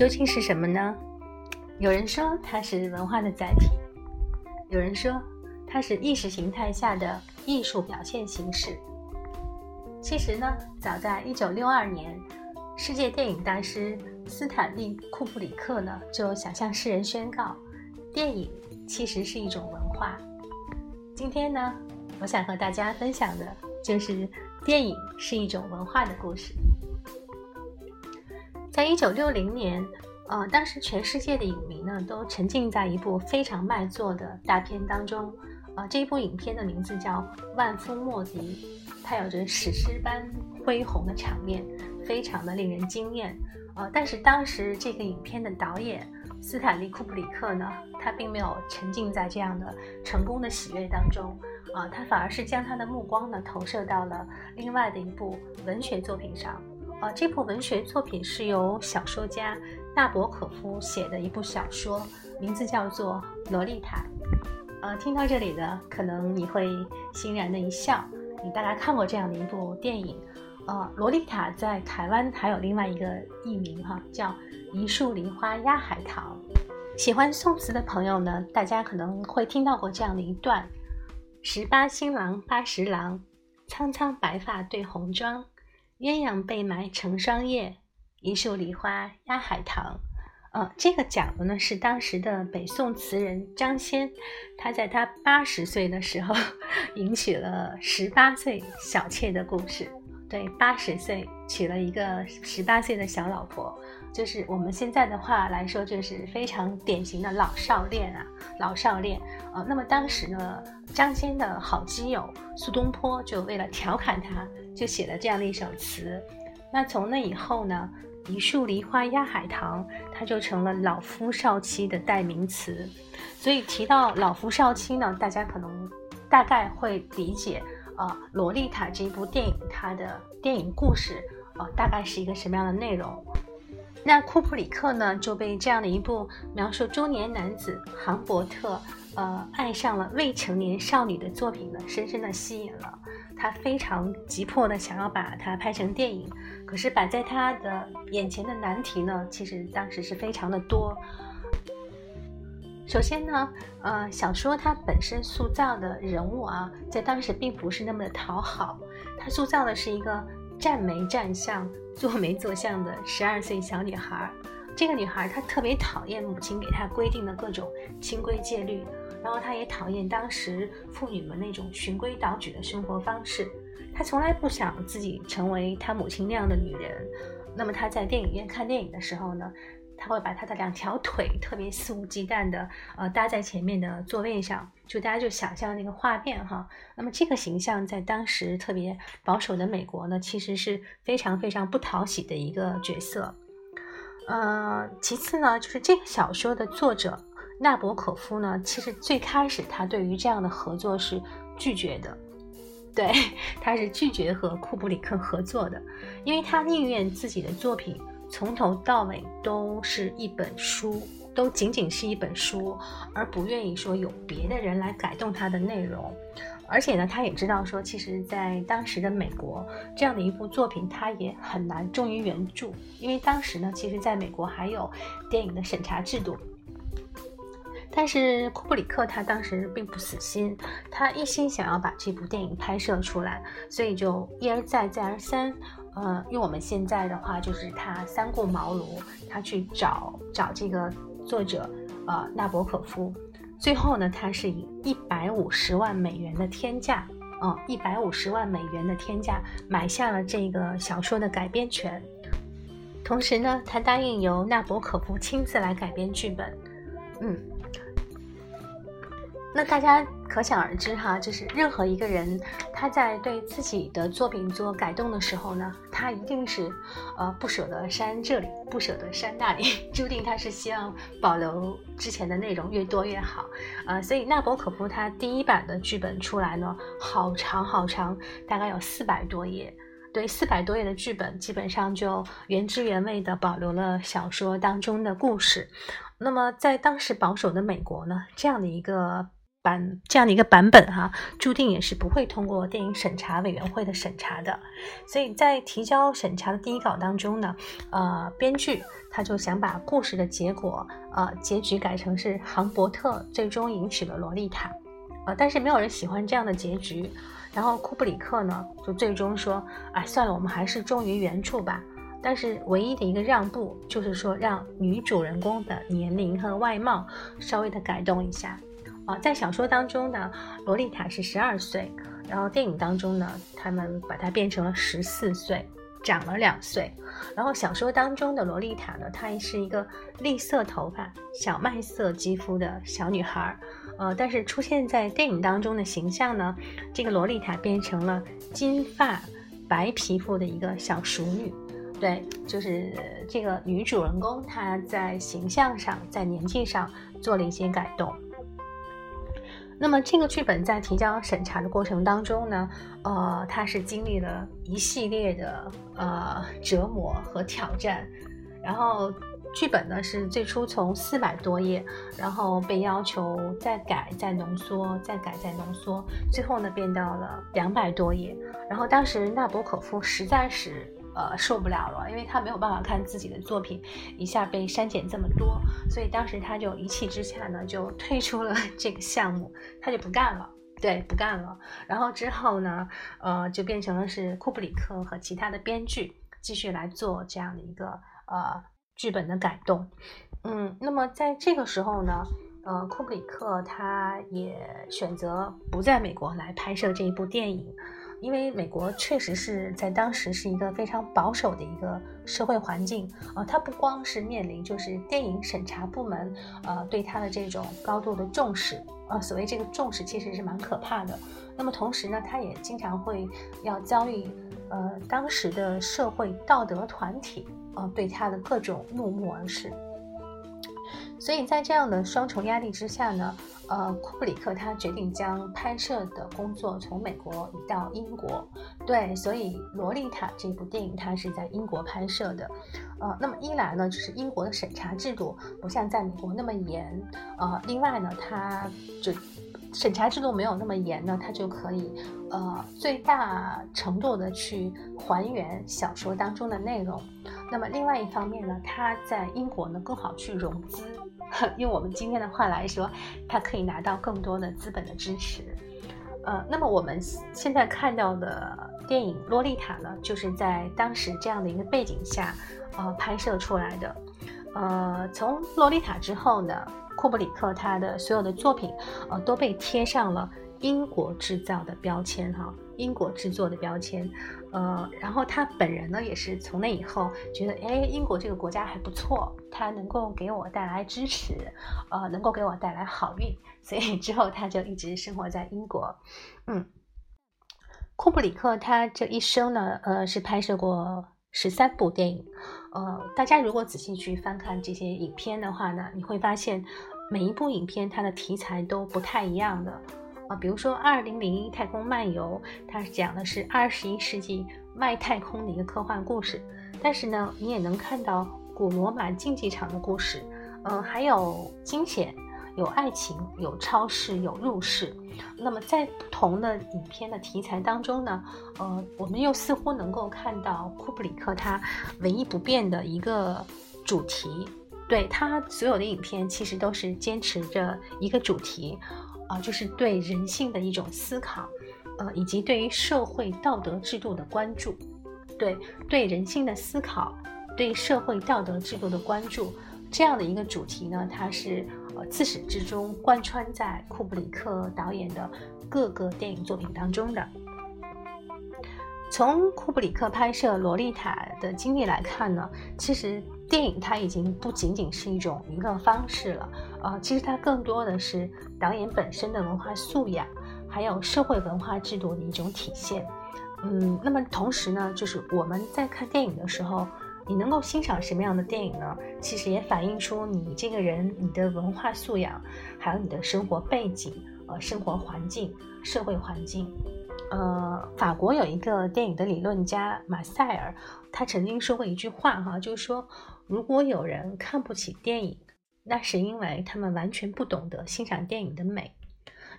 究竟是什么呢？有人说它是文化的载体，有人说它是意识形态下的艺术表现形式。其实呢，早在一九六二年，世界电影大师斯坦利·库布里克呢就想向世人宣告，电影其实是一种文化。今天呢，我想和大家分享的就是电影是一种文化的故事。在一九六零年，呃，当时全世界的影迷呢都沉浸在一部非常卖座的大片当中，呃，这一部影片的名字叫《万夫莫敌》，它有着史诗般恢宏的场面，非常的令人惊艳，呃，但是当时这个影片的导演斯坦利·库布里克呢，他并没有沉浸在这样的成功的喜悦当中，啊，他反而是将他的目光呢投射到了另外的一部文学作品上。呃，这部文学作品是由小说家纳博可夫写的一部小说，名字叫做《洛丽塔》。呃，听到这里呢，可能你会欣然的一笑，你大概看过这样的一部电影。呃，《洛丽塔》在台湾还有另外一个译名哈，叫《一树梨花压海棠》。喜欢宋词的朋友呢，大家可能会听到过这样的一段：十八新郎八十郎，苍苍白发对红妆。鸳鸯被埋成双夜，一树梨花压海棠。呃，这个讲的呢是当时的北宋词人张先，他在他八十岁的时候 迎娶了十八岁小妾的故事。对，八十岁娶了一个十八岁的小老婆，就是我们现在的话来说，就是非常典型的老少恋啊，老少恋。呃，那么当时呢，张先的好基友苏东坡就为了调侃他，就写了这样的一首词。那从那以后呢，一树梨花压海棠，它就成了老夫少妻的代名词。所以提到老夫少妻呢，大家可能大概会理解。呃，《洛丽塔》这部电影，它的电影故事，呃，大概是一个什么样的内容？那库布里克呢，就被这样的一部描述中年男子杭伯特，呃，爱上了未成年少女的作品呢，深深的吸引了。他非常急迫的想要把它拍成电影，可是摆在他的眼前的难题呢，其实当时是非常的多。首先呢，呃，小说它本身塑造的人物啊，在当时并不是那么的讨好。它塑造的是一个站没站相、坐没坐相的十二岁小女孩。这个女孩她特别讨厌母亲给她规定的各种清规戒律，然后她也讨厌当时妇女们那种循规蹈矩的生活方式。她从来不想自己成为她母亲那样的女人。那么她在电影院看电影的时候呢？他会把他的两条腿特别肆无忌惮的呃搭在前面的座位上，就大家就想象那个画面哈。那么这个形象在当时特别保守的美国呢，其实是非常非常不讨喜的一个角色。呃，其次呢，就是这个小说的作者纳博可夫呢，其实最开始他对于这样的合作是拒绝的，对，他是拒绝和库布里克合作的，因为他宁愿自己的作品。从头到尾都是一本书，都仅仅是一本书，而不愿意说有别的人来改动它的内容。而且呢，他也知道说，其实，在当时的美国，这样的一部作品，他也很难忠于原著，因为当时呢，其实在美国还有电影的审查制度。但是库布里克他当时并不死心，他一心想要把这部电影拍摄出来，所以就一而再，再而三。呃，用我们现在的话，就是他三顾茅庐，他去找找这个作者，呃，纳博可夫。最后呢，他是以一百五十万美元的天价，嗯，一百五十万美元的天价买下了这个小说的改编权。同时呢，他答应由纳博可夫亲自来改编剧本，嗯。那大家可想而知哈，就是任何一个人他在对自己的作品做改动的时候呢，他一定是，呃，不舍得删这里，不舍得删那里，注定他是希望保留之前的内容越多越好，呃，所以纳博可夫他第一版的剧本出来呢，好长好长，大概有四百多页，对，四百多页的剧本基本上就原汁原味的保留了小说当中的故事。那么在当时保守的美国呢，这样的一个。版这样的一个版本哈，注定也是不会通过电影审查委员会的审查的。所以在提交审查的第一稿当中呢，呃，编剧他就想把故事的结果，呃，结局改成是杭伯特最终迎娶了洛丽塔，呃，但是没有人喜欢这样的结局。然后库布里克呢，就最终说，哎，算了，我们还是忠于原著吧。但是唯一的一个让步，就是说让女主人公的年龄和外貌稍微的改动一下。啊，在小说当中呢，洛丽塔是十二岁，然后电影当中呢，他们把她变成了十四岁，长了两岁。然后小说当中的洛丽塔呢，她是一个栗色头发、小麦色肌肤的小女孩，呃，但是出现在电影当中的形象呢，这个洛丽塔变成了金发、白皮肤的一个小熟女。对，就是这个女主人公她在形象上、在年纪上做了一些改动。那么这个剧本在提交审查的过程当中呢，呃，它是经历了一系列的呃折磨和挑战，然后剧本呢是最初从四百多页，然后被要求再改、再浓缩、再改、再浓缩，最后呢变到了两百多页，然后当时纳博可夫实在是。呃，受不了了，因为他没有办法看自己的作品一下被删减这么多，所以当时他就一气之下呢，就退出了 这个项目，他就不干了，对，不干了。然后之后呢，呃，就变成了是库布里克和其他的编剧继续来做这样的一个呃剧本的改动。嗯，那么在这个时候呢，呃，库布里克他也选择不在美国来拍摄这一部电影。因为美国确实是在当时是一个非常保守的一个社会环境啊，它不光是面临就是电影审查部门呃对它的这种高度的重视啊，所谓这个重视其实是蛮可怕的。那么同时呢，它也经常会要遭遇呃当时的社会道德团体啊对它的各种怒目而视。所以在这样的双重压力之下呢，呃，库布里克他决定将拍摄的工作从美国移到英国。对，所以《洛丽塔》这部电影它是在英国拍摄的。呃，那么一来呢，就是英国的审查制度不像在美国那么严，呃，另外呢，它就审查制度没有那么严呢，它就可以呃最大程度的去还原小说当中的内容。那么另外一方面呢，它在英国呢更好去融资。用我们今天的话来说，他可以拿到更多的资本的支持。呃，那么我们现在看到的电影《洛丽塔》呢，就是在当时这样的一个背景下，呃，拍摄出来的。呃，从《洛丽塔》之后呢，库布里克他的所有的作品，呃，都被贴上了英国制造的标签，哈。英国制作的标签，呃，然后他本人呢，也是从那以后觉得，哎，英国这个国家还不错，它能够给我带来支持，呃，能够给我带来好运，所以之后他就一直生活在英国。嗯，库布里克他这一生呢，呃，是拍摄过十三部电影，呃，大家如果仔细去翻看这些影片的话呢，你会发现每一部影片它的题材都不太一样的。啊，比如说《二零零一太空漫游》，它讲的是二十一世纪外太空的一个科幻故事。但是呢，你也能看到古罗马竞技场的故事，嗯，还有惊险，有爱情，有超市，有入世。那么在不同的影片的题材当中呢，呃，我们又似乎能够看到库布里克他唯一不变的一个主题，对他所有的影片其实都是坚持着一个主题。啊，就是对人性的一种思考，呃，以及对于社会道德制度的关注，对对人性的思考，对社会道德制度的关注，这样的一个主题呢，它是呃自始至终贯穿在库布里克导演的各个电影作品当中的。从库布里克拍摄《洛丽塔》的经历来看呢，其实。电影它已经不仅仅是一种娱乐方式了，呃，其实它更多的是导演本身的文化素养，还有社会文化制度的一种体现。嗯，那么同时呢，就是我们在看电影的时候，你能够欣赏什么样的电影呢？其实也反映出你这个人你的文化素养，还有你的生活背景、呃，生活环境、社会环境。呃，法国有一个电影的理论家马塞尔，他曾经说过一句话哈，就是说。如果有人看不起电影，那是因为他们完全不懂得欣赏电影的美。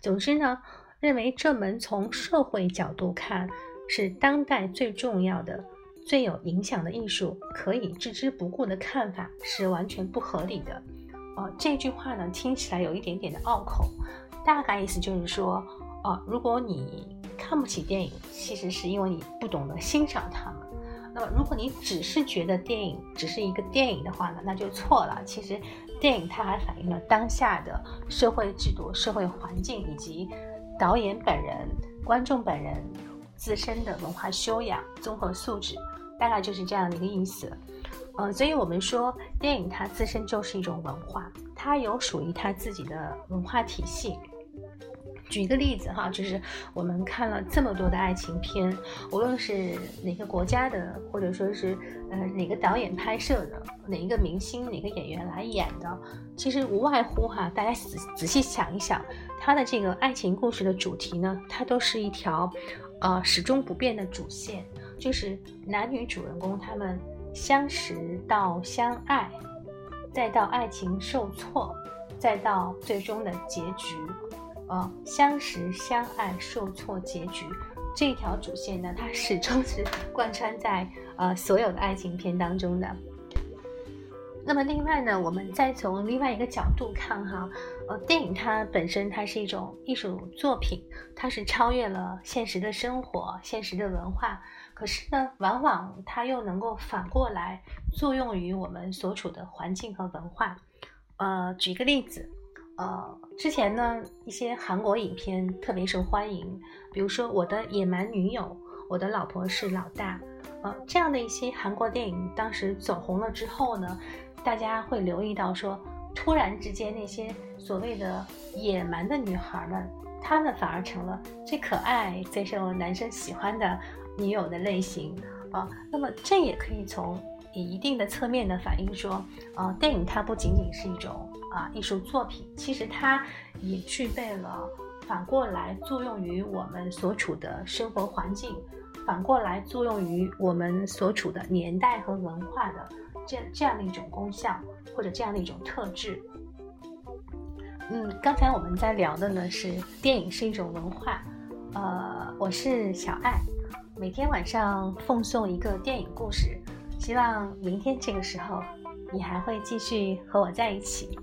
总之呢，认为这门从社会角度看是当代最重要的、最有影响的艺术，可以置之不顾的看法是完全不合理的。呃，这句话呢听起来有一点点的拗口，大概意思就是说，呃，如果你看不起电影，其实是因为你不懂得欣赏它。如果你只是觉得电影只是一个电影的话呢，那就错了。其实，电影它还反映了当下的社会制度、社会环境以及导演本人、观众本人自身的文化修养、综合素质，大概就是这样的一个意思。呃，所以我们说，电影它自身就是一种文化，它有属于它自己的文化体系。举一个例子哈，就是我们看了这么多的爱情片，无论是哪个国家的，或者说是呃哪个导演拍摄的，哪一个明星、哪个演员来演的，其实无外乎哈，大家仔仔细想一想，他的这个爱情故事的主题呢，它都是一条呃始终不变的主线，就是男女主人公他们相识到相爱，再到爱情受挫，再到最终的结局。呃，相识、相爱、受挫、结局这条主线呢，它始终是贯穿在呃所有的爱情片当中的。那么另外呢，我们再从另外一个角度看哈，呃，电影它本身它是一种艺术作品，它是超越了现实的生活、现实的文化，可是呢，往往它又能够反过来作用于我们所处的环境和文化。呃，举个例子。呃，之前呢，一些韩国影片特别受欢迎，比如说《我的野蛮女友》《我的老婆是老大》，呃，这样的一些韩国电影，当时走红了之后呢，大家会留意到说，突然之间那些所谓的野蛮的女孩们，她们反而成了最可爱、最受男生喜欢的女友的类型啊。那么这也可以从以一定的侧面的反映说，呃，电影它不仅仅是一种。啊，艺术作品其实它也具备了反过来作用于我们所处的生活环境，反过来作用于我们所处的年代和文化的这这样的一种功效或者这样的一种特质。嗯，刚才我们在聊的呢是电影是一种文化，呃，我是小爱，每天晚上奉送一个电影故事，希望明天这个时候你还会继续和我在一起。